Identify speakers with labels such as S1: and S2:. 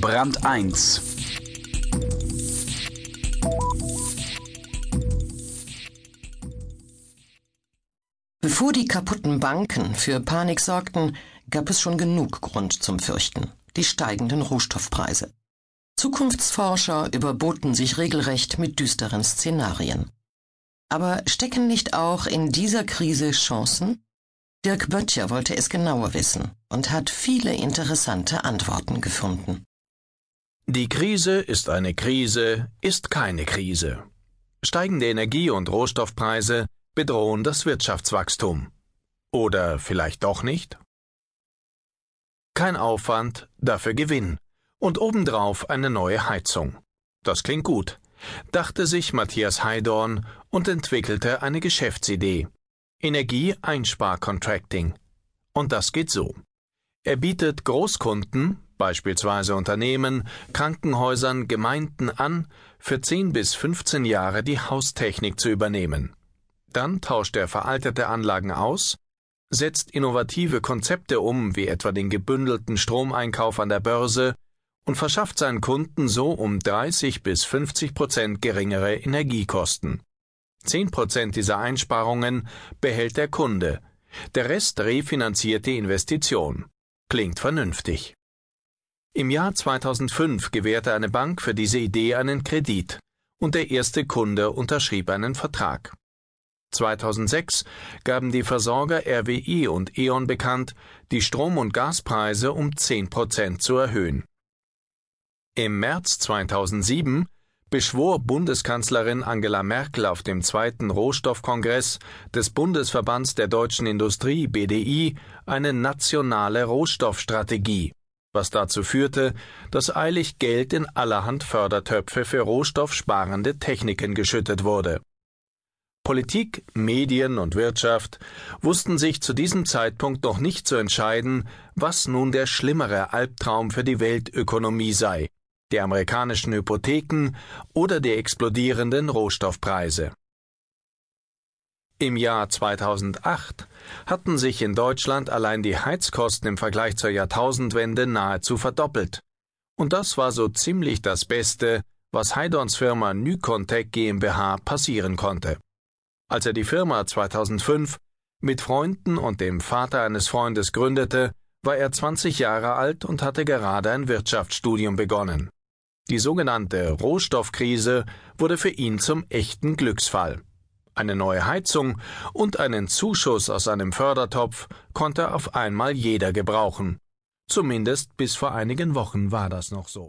S1: Brand 1
S2: Bevor die kaputten Banken für Panik sorgten, gab es schon genug Grund zum Fürchten. Die steigenden Rohstoffpreise. Zukunftsforscher überboten sich regelrecht mit düsteren Szenarien. Aber stecken nicht auch in dieser Krise Chancen? Dirk Böttcher wollte es genauer wissen und hat viele interessante Antworten gefunden.
S3: Die Krise ist eine Krise, ist keine Krise. Steigende Energie- und Rohstoffpreise bedrohen das Wirtschaftswachstum. Oder vielleicht doch nicht? Kein Aufwand, dafür Gewinn. Und obendrauf eine neue Heizung. Das klingt gut, dachte sich Matthias Heidorn und entwickelte eine Geschäftsidee. Energieeinsparcontracting. Und das geht so. Er bietet Großkunden, beispielsweise Unternehmen, Krankenhäusern, Gemeinden an, für 10 bis 15 Jahre die Haustechnik zu übernehmen. Dann tauscht er veraltete Anlagen aus, setzt innovative Konzepte um, wie etwa den gebündelten Stromeinkauf an der Börse, und verschafft seinen Kunden so um 30 bis 50 Prozent geringere Energiekosten. 10 Prozent dieser Einsparungen behält der Kunde, der Rest refinanziert die Investition. Klingt vernünftig. Im Jahr 2005 gewährte eine Bank für diese Idee einen Kredit und der erste Kunde unterschrieb einen Vertrag. 2006 gaben die Versorger RWI und E.ON bekannt, die Strom- und Gaspreise um 10 Prozent zu erhöhen. Im März 2007 beschwor Bundeskanzlerin Angela Merkel auf dem zweiten Rohstoffkongress des Bundesverbands der deutschen Industrie BDI eine nationale Rohstoffstrategie, was dazu führte, dass eilig Geld in allerhand Fördertöpfe für rohstoffsparende Techniken geschüttet wurde. Politik, Medien und Wirtschaft wussten sich zu diesem Zeitpunkt noch nicht zu entscheiden, was nun der schlimmere Albtraum für die Weltökonomie sei, die amerikanischen Hypotheken oder die explodierenden Rohstoffpreise. Im Jahr 2008 hatten sich in Deutschland allein die Heizkosten im Vergleich zur Jahrtausendwende nahezu verdoppelt. Und das war so ziemlich das Beste, was Heidorns Firma Nycontech GmbH passieren konnte. Als er die Firma 2005 mit Freunden und dem Vater eines Freundes gründete, war er 20 Jahre alt und hatte gerade ein Wirtschaftsstudium begonnen. Die sogenannte Rohstoffkrise wurde für ihn zum echten Glücksfall. Eine neue Heizung und einen Zuschuss aus einem Fördertopf konnte auf einmal jeder gebrauchen. Zumindest bis vor einigen Wochen war das noch so.